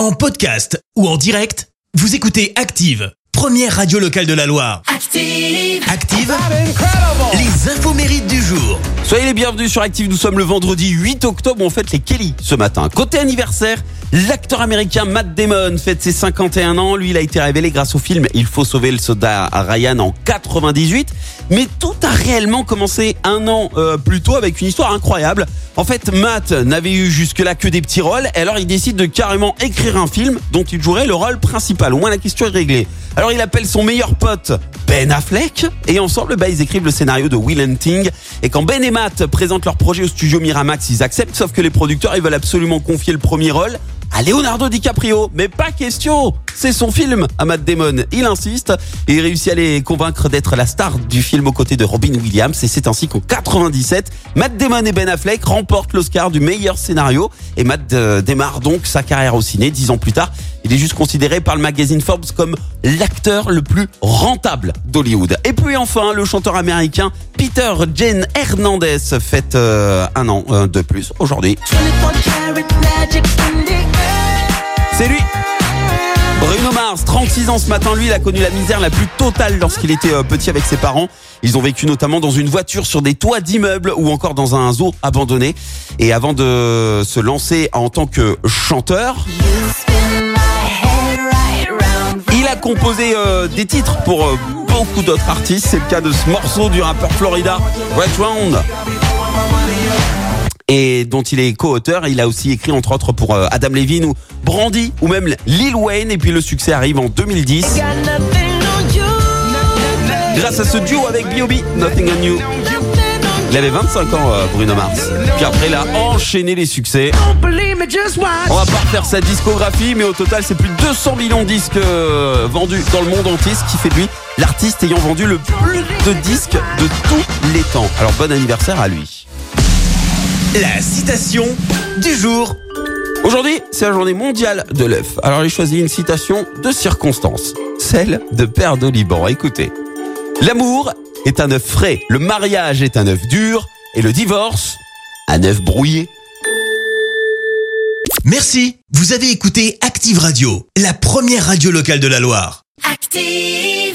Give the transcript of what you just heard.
En podcast ou en direct, vous écoutez Active, première radio locale de la Loire. Active. Active, les infos mérites du jour. Soyez les bienvenus sur Active, nous sommes le vendredi 8 octobre, on fête les Kelly ce matin. Côté anniversaire, l'acteur américain Matt Damon fête ses 51 ans. Lui, il a été révélé grâce au film Il faut sauver le soldat Ryan en 98. Mais tout a réellement commencé un an euh, plus tôt avec une histoire incroyable. En fait, Matt n'avait eu jusque-là que des petits rôles, et alors il décide de carrément écrire un film dont il jouerait le rôle principal. Au moins la question est réglée. Alors il appelle son meilleur pote Ben Affleck, et ensemble, bah, ils écrivent le scénario de Will Hunting. Et quand Ben et Matt présentent leur projet au studio Miramax, ils acceptent, sauf que les producteurs, ils veulent absolument confier le premier rôle Leonardo DiCaprio. Mais pas question C'est son film à Matt Damon. Il insiste et il réussit à les convaincre d'être la star du film aux côtés de Robin Williams. Et c'est ainsi qu'en 97, Matt Damon et Ben Affleck remportent l'Oscar du meilleur scénario. Et Matt euh, démarre donc sa carrière au ciné. Dix ans plus tard, il est juste considéré par le magazine Forbes comme l'acteur le plus rentable d'Hollywood. Et puis enfin, le chanteur américain Peter Jane Hernandez fête euh, un an euh, de plus aujourd'hui. C'est lui Bruno Mars, 36 ans ce matin, lui, il a connu la misère la plus totale lorsqu'il était euh, petit avec ses parents. Ils ont vécu notamment dans une voiture sur des toits d'immeubles ou encore dans un zoo abandonné. Et avant de se lancer en tant que chanteur, il a composé euh, des titres pour euh, beaucoup d'autres artistes. C'est le cas de ce morceau du rappeur Florida, Right Round. Et dont il est co-auteur. Il a aussi écrit entre autres pour euh, Adam Levine ou Brandy ou même Lil Wayne. Et puis le succès arrive en 2010 Got nothing on you. grâce à ce duo avec B.O.B. Nothing on You. Il avait 25 ans, euh, Bruno Mars. Puis après, il a enchaîné les succès. On va pas refaire sa discographie, mais au total, c'est plus de 200 millions de disques euh, vendus dans le monde entier, ce qui fait de lui l'artiste ayant vendu le plus de disques de tous les temps. Alors, bon anniversaire à lui. La citation du jour. Aujourd'hui, c'est la journée mondiale de l'œuf. Alors, j'ai choisi une citation de circonstance, celle de Père d'Oliban. Écoutez. L'amour est un œuf frais, le mariage est un œuf dur, et le divorce, un œuf brouillé. Merci, vous avez écouté Active Radio, la première radio locale de la Loire. Active.